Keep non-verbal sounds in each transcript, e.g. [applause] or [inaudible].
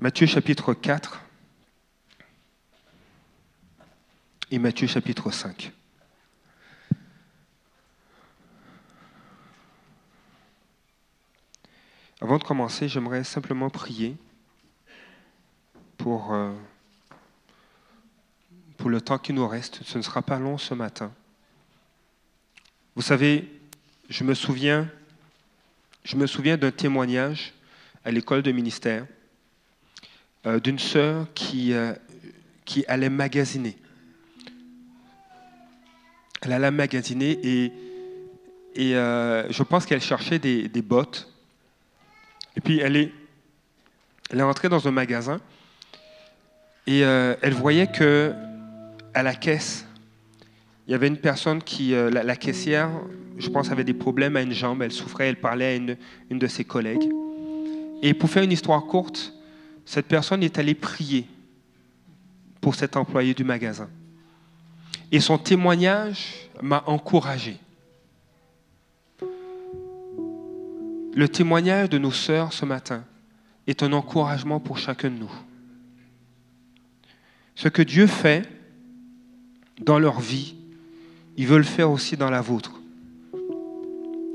Matthieu chapitre 4 et Matthieu chapitre 5. Avant de commencer, j'aimerais simplement prier pour, euh, pour le temps qui nous reste. Ce ne sera pas long ce matin. Vous savez, je me souviens, je me souviens d'un témoignage à l'école de ministère euh, d'une sœur qui, euh, qui allait magasiner. Elle allait magasiner et, et euh, je pense qu'elle cherchait des, bottes. Et puis elle est, elle est entrée dans un magasin et elle voyait que à la caisse, il y avait une personne qui, la, la, caissière, je pense, avait des problèmes à une jambe. Elle souffrait, elle parlait à une, une de ses collègues. Et pour faire une histoire courte, cette personne est allée prier pour cet employé du magasin. Et son témoignage m'a encouragé. Le témoignage de nos sœurs ce matin est un encouragement pour chacun de nous. Ce que Dieu fait dans leur vie, il veut le faire aussi dans la vôtre.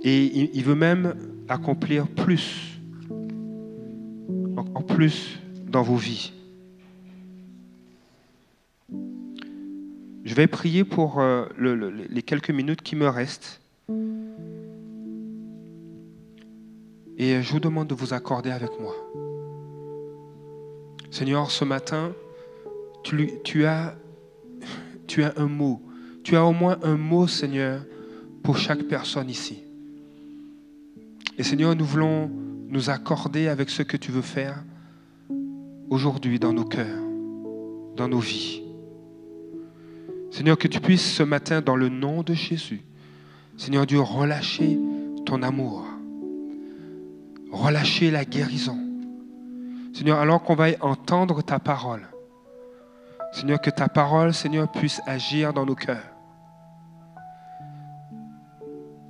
Et il veut même accomplir plus, encore plus dans vos vies. Je vais prier pour euh, le, le, les quelques minutes qui me restent. Et je vous demande de vous accorder avec moi. Seigneur, ce matin, tu as un mot. Tu as au moins un mot, Seigneur, pour chaque personne ici. Et Seigneur, nous voulons nous accorder avec ce que tu veux faire aujourd'hui dans nos cœurs, dans nos vies. Seigneur, que tu puisses ce matin, dans le nom de Jésus, Seigneur Dieu, relâcher ton amour, relâcher la guérison. Seigneur, alors qu'on va entendre ta parole, Seigneur, que ta parole, Seigneur, puisse agir dans nos cœurs.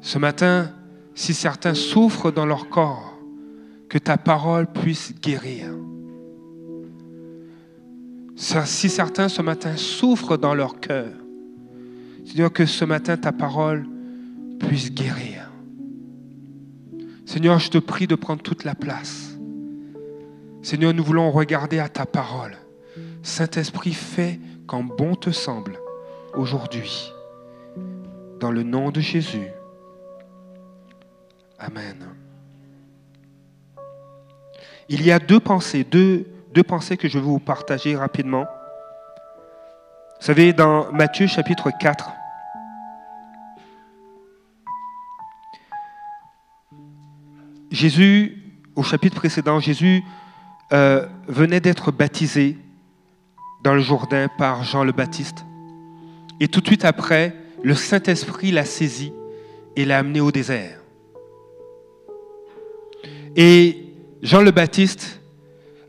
Ce matin, si certains souffrent dans leur corps, que ta parole puisse guérir. Si certains ce matin souffrent dans leur cœur, Seigneur, que ce matin ta parole puisse guérir. Seigneur, je te prie de prendre toute la place. Seigneur, nous voulons regarder à ta parole. Saint-Esprit, fais quand bon te semble aujourd'hui. Dans le nom de Jésus. Amen. Il y a deux pensées, deux deux pensées que je vais vous partager rapidement. Vous savez, dans Matthieu chapitre 4, Jésus, au chapitre précédent, Jésus euh, venait d'être baptisé dans le Jourdain par Jean le Baptiste. Et tout de suite après, le Saint-Esprit l'a saisi et l'a amené au désert. Et Jean le Baptiste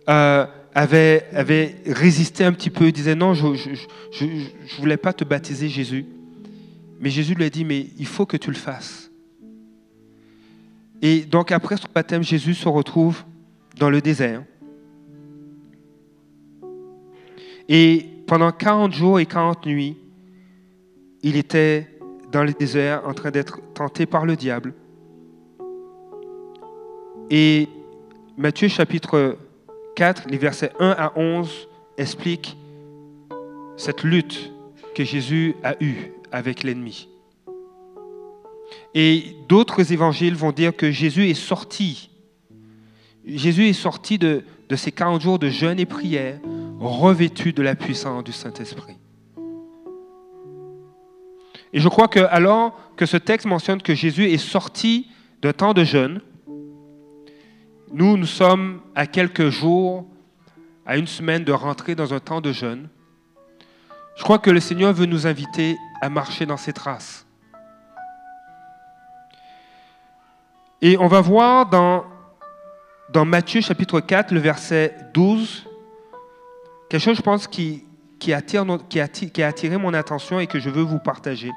euh, avait, résisté un petit peu, disait non, je ne voulais pas te baptiser Jésus. Mais Jésus lui a dit, mais il faut que tu le fasses. Et donc après son baptême, Jésus se retrouve dans le désert. Et pendant 40 jours et 40 nuits, il était dans le désert en train d'être tenté par le diable. Et Matthieu chapitre 4, les versets 1 à 11 expliquent cette lutte que Jésus a eue avec l'ennemi. Et d'autres évangiles vont dire que Jésus est sorti. Jésus est sorti de, ces 40 jours de jeûne et prière, revêtu de la puissance du Saint-Esprit. Et je crois que alors que ce texte mentionne que Jésus est sorti d'un temps de jeûne, nous, nous sommes à quelques jours, à une semaine de rentrer dans un temps de jeûne. Je crois que le Seigneur veut nous inviter à marcher dans ses traces. Et on va voir dans, Matthieu chapitre 4, le verset 12, quelque chose, je pense, qui a attiré mon attention et que je veux vous partager.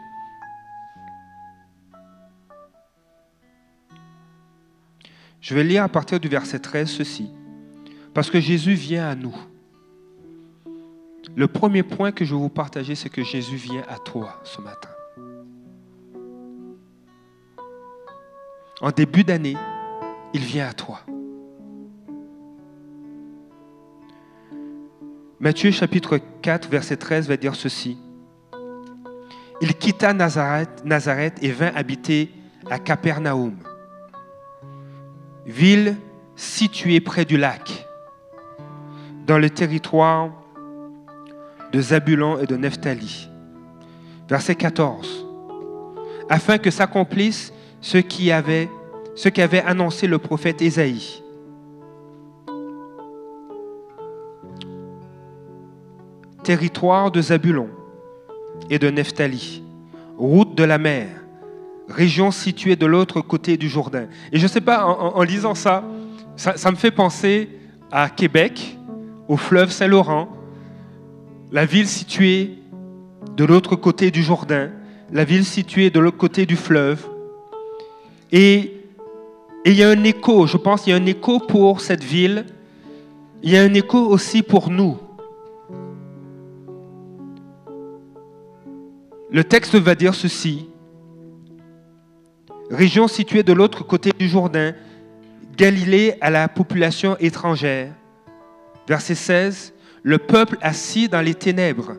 Je vais lire à partir du verset 13 ceci. Parce que Jésus vient à nous. Le premier point que je vais vous partager, c'est que Jésus vient à toi ce matin. En début d'année, il vient à toi. Matthieu chapitre 4, verset 13 va dire ceci. Il quitta Nazareth, Nazareth et vint habiter à Capernaum, ville située près du lac, dans le territoire de Zabulon et de Nephtali. Verset 14. Afin que s'accomplisse ce qu'avait annoncé le prophète Ésaïe. Territoire de Zabulon et de Nephtali, route de la mer, région située de l'autre côté du Jourdain. Et je ne sais pas, en, lisant ça, ça, me fait penser à Québec, au fleuve Saint-Laurent, la ville située de l'autre côté du Jourdain, la ville située de l'autre côté du fleuve. Et il y a un écho, je pense, il y a un écho pour cette ville, il y a un écho aussi pour nous. Le texte va dire ceci. Région située de l'autre côté du Jourdain, Galilée à la population étrangère. Verset 16. Le peuple assis dans les ténèbres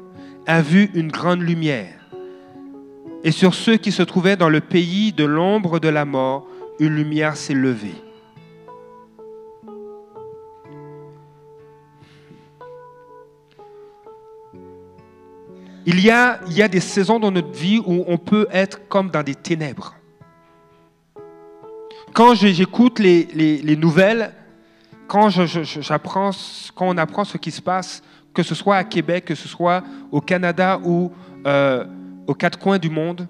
a vu une grande lumière. Et sur ceux qui se trouvaient dans le pays de l'ombre de la mort, une lumière s'est levée. Il y, a, il y a des saisons dans notre vie où on peut être comme dans des ténèbres. Quand j'écoute les, les, nouvelles, quand, quand on apprend ce qui se passe, que ce soit à Québec, que ce soit au Canada ou euh, aux quatre coins du monde,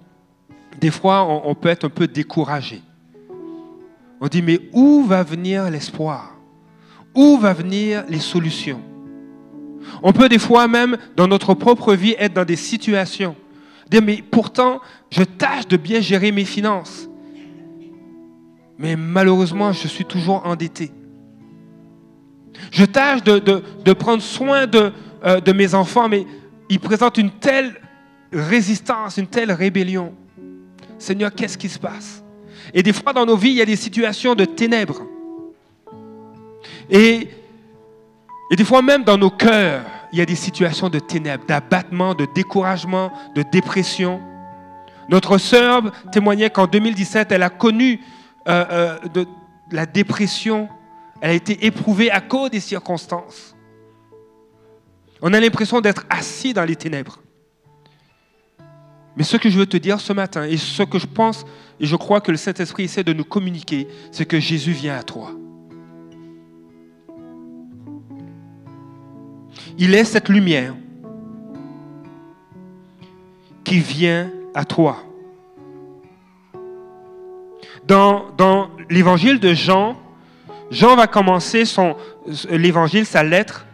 des fois on, on peut être un peu découragé. On dit, mais où va venir l'espoir? Où va venir les solutions? On peut des fois même, dans notre propre vie, être dans des situations. Dire, mais pourtant, je tâche de bien gérer mes finances. Mais malheureusement, je suis toujours endetté. Je tâche de, prendre soin de, euh, de mes enfants, mais ils présentent une telle résistance, une telle rébellion. Seigneur, qu'est-ce qui se passe? Et des fois dans nos vies, il y a des situations de ténèbres. Et et des fois même dans nos cœurs, il y a des situations de ténèbres, d'abattement, de découragement, de dépression. Notre sœur témoignait qu'en 2017, elle a connu euh, euh, de la dépression. Elle a été éprouvée à cause des circonstances. On a l'impression d'être assis dans les ténèbres. Mais ce que je veux te dire ce matin, et ce que je pense, et je crois que le Saint-Esprit essaie de nous communiquer, c'est que Jésus vient à toi. Il est cette lumière qui vient à toi. Dans, l'évangile de Jean, Jean va commencer son, l'évangile, sa lettre.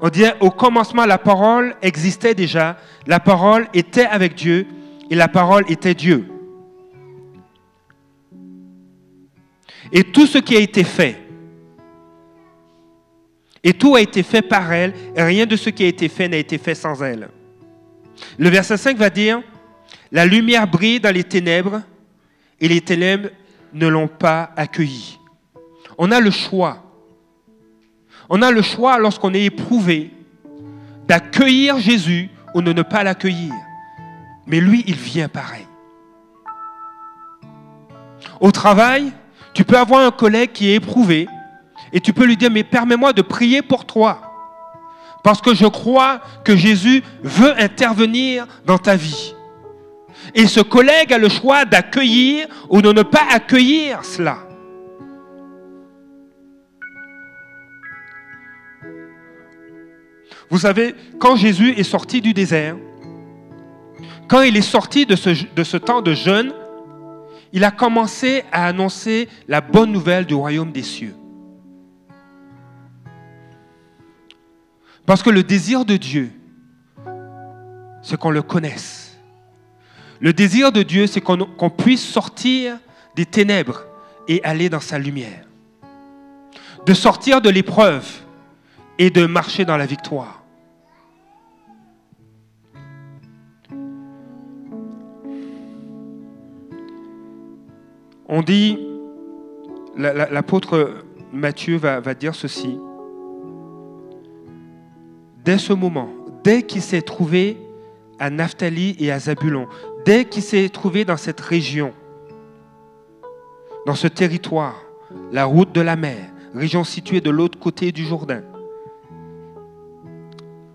On dit au commencement, la parole existait déjà, la parole était avec Dieu et la parole était Dieu. Et tout ce qui a été fait, et tout a été fait par elle, et rien de ce qui a été fait n'a été fait sans elle. Le verset 5 va dire, la lumière brille dans les ténèbres, et les ténèbres ne l'ont pas accueilli. On a le choix. On a le choix lorsqu'on est éprouvé d'accueillir Jésus ou de ne pas l'accueillir. Mais lui, il vient pareil. Au travail, tu peux avoir un collègue qui est éprouvé et tu peux lui dire, mais permets-moi de prier pour toi. Parce que je crois que Jésus veut intervenir dans ta vie. Et ce collègue a le choix d'accueillir ou de ne pas accueillir cela. Vous savez, quand Jésus est sorti du désert, quand il est sorti de ce, temps de jeûne, il a commencé à annoncer la bonne nouvelle du royaume des cieux. Parce que le désir de Dieu, c'est qu'on le connaisse. Le désir de Dieu, c'est qu'on puisse sortir des ténèbres et aller dans sa lumière. De sortir de l'épreuve et de marcher dans la victoire. On dit, l'apôtre Matthieu va, va dire ceci. Dès ce moment, dès qu'il s'est trouvé à Naphtali et à Zabulon, dès qu'il s'est trouvé dans cette région, dans ce territoire, la route de la mer, région située de l'autre côté du Jourdain,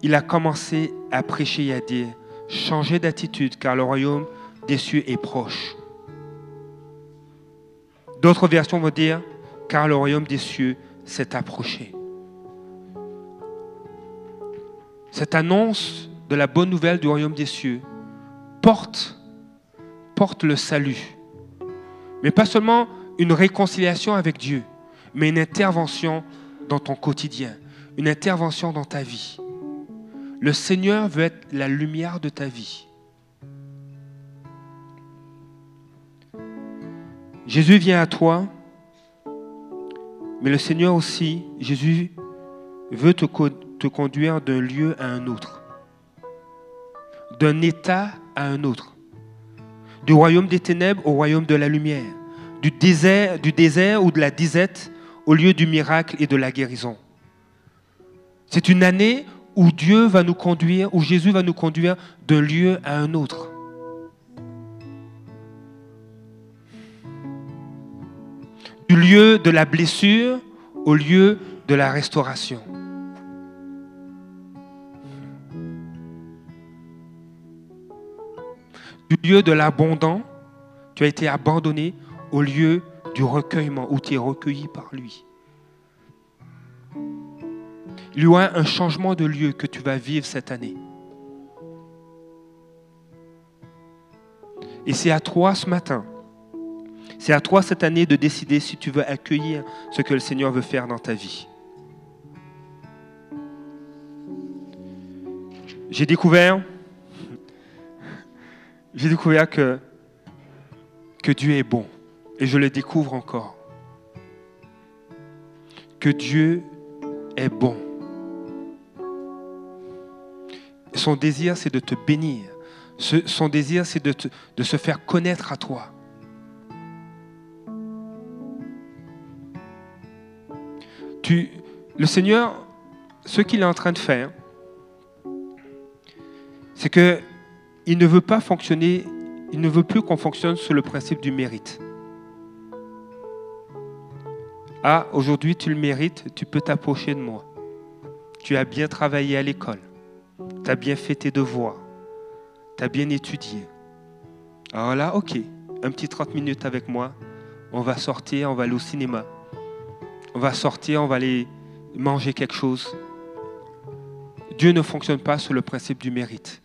il a commencé à prêcher et à dire, changez d'attitude car le royaume des cieux est proche. D'autres versions vont dire, car le royaume des cieux s'est approché. Cette annonce de la bonne nouvelle du royaume des cieux porte, porte le salut. Mais pas seulement une réconciliation avec Dieu, mais une intervention dans ton quotidien, une intervention dans ta vie. Le Seigneur veut être la lumière de ta vie. Jésus vient à toi, mais le Seigneur aussi, Jésus veut te, conduire d'un lieu à un autre, d'un état à un autre, du royaume des ténèbres au royaume de la lumière, du désert, ou de la disette au lieu du miracle et de la guérison. C'est une année où Dieu va nous conduire, où Jésus va nous conduire d'un lieu à un autre. Du lieu de la blessure au lieu de la restauration. Du lieu de l'abondant, tu as été abandonné au lieu du recueillement, où tu es recueilli par lui. Il y a un changement de lieu que tu vas vivre cette année. Et c'est à toi ce matin, c'est à toi cette année de décider si tu veux accueillir ce que le Seigneur veut faire dans ta vie. J'ai découvert, j'ai découvert que, que Dieu est bon. Et je le découvre encore. Que Dieu est bon. Son désir, c'est de te bénir. Son désir, c'est de, de se faire connaître à toi. Tu, le Seigneur, ce qu'il est en train de faire, c'est que il ne veut pas fonctionner, il ne veut plus qu'on fonctionne sur le principe du mérite. Ah, aujourd'hui tu le mérites, tu peux t'approcher de moi. Tu as bien travaillé à l'école. Tu as bien fait tes devoirs. Tu as bien étudié. Alors là, ok, un petit 30 minutes avec moi. On va sortir, on va aller au cinéma. On va sortir, on va aller manger quelque chose. Dieu ne fonctionne pas sur le principe du mérite.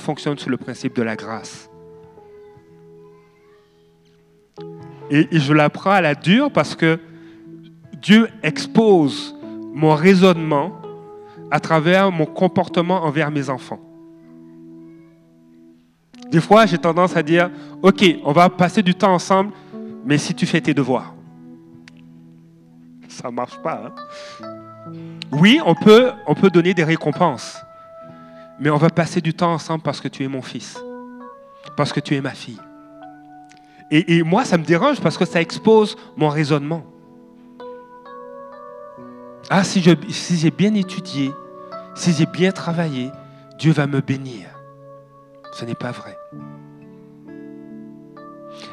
Fonctionne sur le principe de la grâce. Et, je l'apprends à la dure parce que Dieu expose mon raisonnement à travers mon comportement envers mes enfants. Des fois, j'ai tendance à dire, OK, on va passer du temps ensemble, mais si tu fais tes devoirs. Ça ne marche pas. Hein. Oui, on peut, on peut donner des récompenses, mais on va passer du temps ensemble parce que tu es mon fils, parce que tu es ma fille. Et, moi, ça me dérange parce que ça expose mon raisonnement. Ah, si j'ai bien étudié, si j'ai bien travaillé, Dieu va me bénir. Ce n'est pas vrai.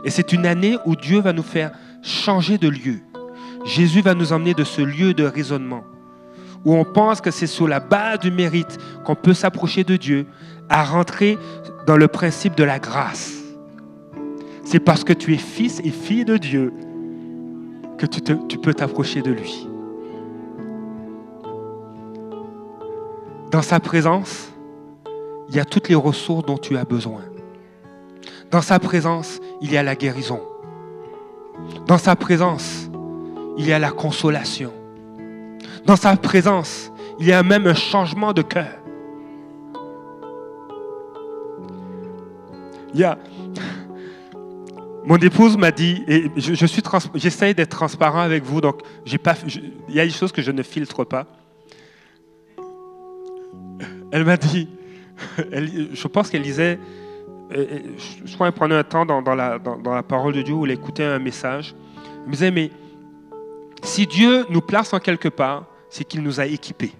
Et c'est une année où Dieu va nous faire changer de lieu. Jésus va nous emmener de ce lieu de raisonnement, où on pense que c'est sur la base du mérite qu'on peut s'approcher de Dieu, à rentrer dans le principe de la grâce. C'est parce que tu es fils et fille de Dieu que tu, peux t'approcher de lui. Dans sa présence, il y a toutes les ressources dont tu as besoin. Dans sa présence, il y a la guérison. Dans sa présence, il y a la consolation. Dans sa présence, il y a même un changement de cœur. Mon épouse m'a dit, et je, suis j'essaie d'être transparent avec vous, donc j'ai pas, il y a des choses que je ne filtre pas. elle m'a dit, [laughs] je pense qu'elle lisait, je crois qu'elle prenait un temps dans, la, dans, la, parole de Dieu où elle écoutait un message. Elle me disait, mais si Dieu nous place en quelque part, c'est qu'il nous a équipés.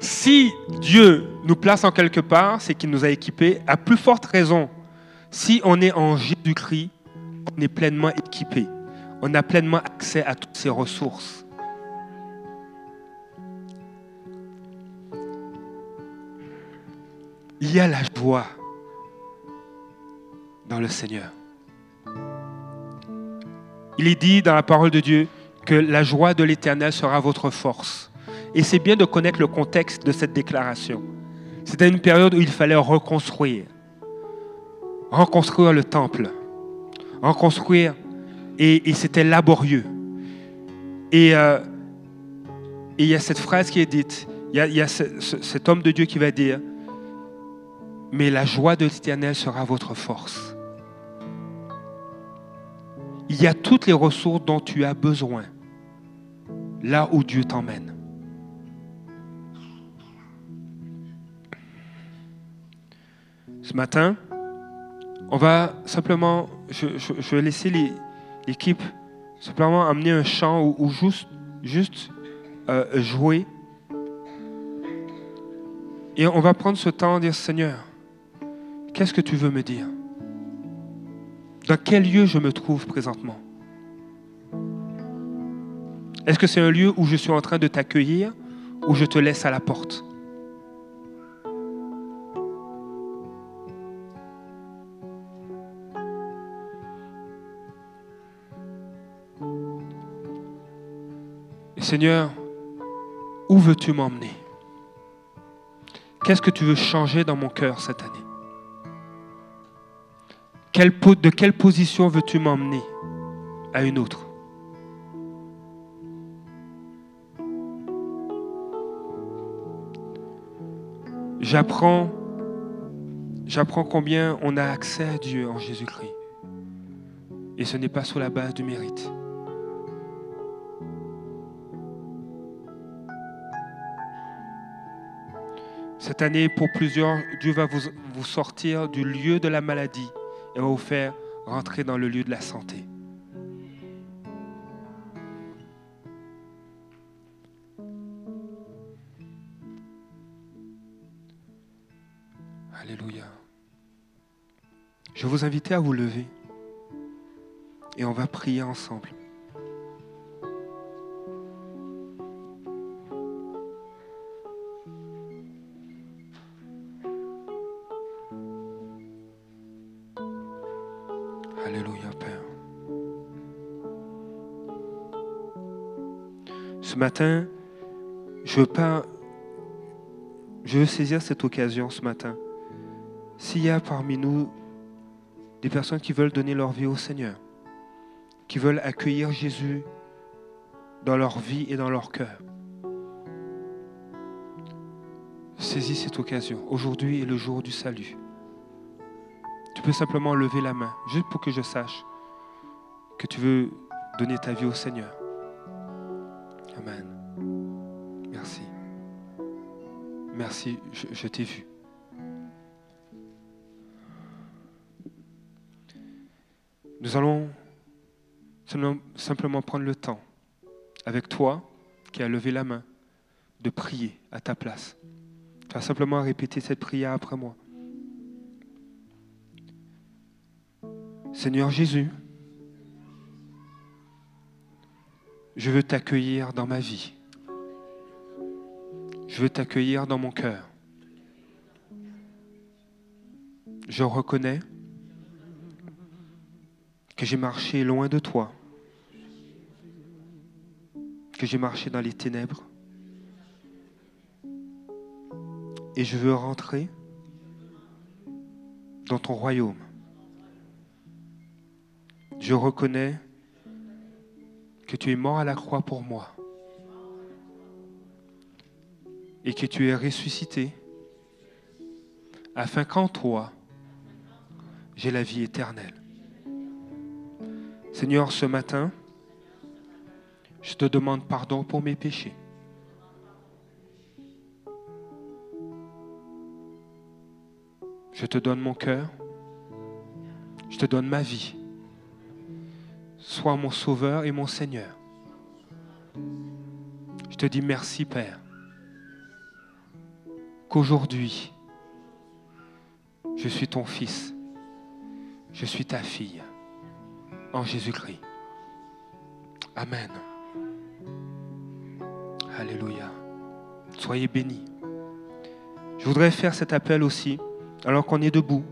si Dieu nous place en quelque part, c'est qu'il nous a équipés. À plus forte raison, si on est en Jésus-Christ, on est pleinement équipé. On a pleinement accès à toutes ces ressources. Il y a la joie dans le Seigneur. Il est dit dans la parole de Dieu que la joie de l'Éternel sera votre force. Et c'est bien de connaître le contexte de cette déclaration. C'était une période où il fallait reconstruire. Reconstruire le temple. Reconstruire. Et, c'était laborieux. Euh, et, il y a cette phrase qui est dite. Il y a, cet homme de Dieu qui va dire, mais la joie de l'Éternel sera votre force. Il y a toutes les ressources dont tu as besoin là où Dieu t'emmène. Ce matin, on va simplement, je, vais laisser l'équipe simplement amener un chant ou, juste, euh, jouer. Et on va prendre ce temps et dire, Seigneur, qu'est-ce que tu veux me dire? Dans quel lieu je me trouve présentement? Est-ce que c'est un lieu où je suis en train de t'accueillir ou je te laisse à la porte? Seigneur, où veux-tu m'emmener? Qu'est-ce que tu veux changer dans mon cœur cette année? De quelle position veux-tu m'emmener à une autre? J'apprends, combien on a accès à Dieu en Jésus-Christ. Et ce n'est pas sur la base du mérite. Cette année, pour plusieurs, Dieu va vous sortir du lieu de la maladie et va vous faire rentrer dans le lieu de la santé. Alléluia. Je vous inviter à vous lever et on va prier ensemble. Matin, je veux pas, je veux saisir cette occasion ce matin. S'il y a parmi nous des personnes qui veulent donner leur vie au Seigneur, qui veulent accueillir Jésus dans leur vie et dans leur cœur, saisis cette occasion. Aujourd'hui est le jour du salut. Tu peux simplement lever la main, juste pour que je sache que tu veux donner ta vie au Seigneur. Amen. Merci. Merci, je, t'ai vu. Nous allons simplement prendre le temps, avec toi qui as levé la main, de prier à ta place. Tu vas simplement répéter cette prière après moi. Seigneur Jésus, je veux t'accueillir dans ma vie. Je veux t'accueillir dans mon cœur. Je reconnais que j'ai marché loin de toi, que j'ai marché dans les ténèbres, et je veux rentrer dans ton royaume. Je reconnais que tu es mort à la croix pour moi et que tu es ressuscité afin qu'en toi, j'ai la vie éternelle. Seigneur, ce matin, Je te demande pardon pour mes péchés. Je te donne mon cœur. Je te donne ma vie. Sois mon sauveur et mon Seigneur. Je te dis merci Père. Qu'aujourd'hui, je suis ton fils. Je suis ta fille. En Jésus-Christ. Amen. Alléluia. Soyez bénis. Je voudrais faire cet appel aussi, alors qu'on est debout.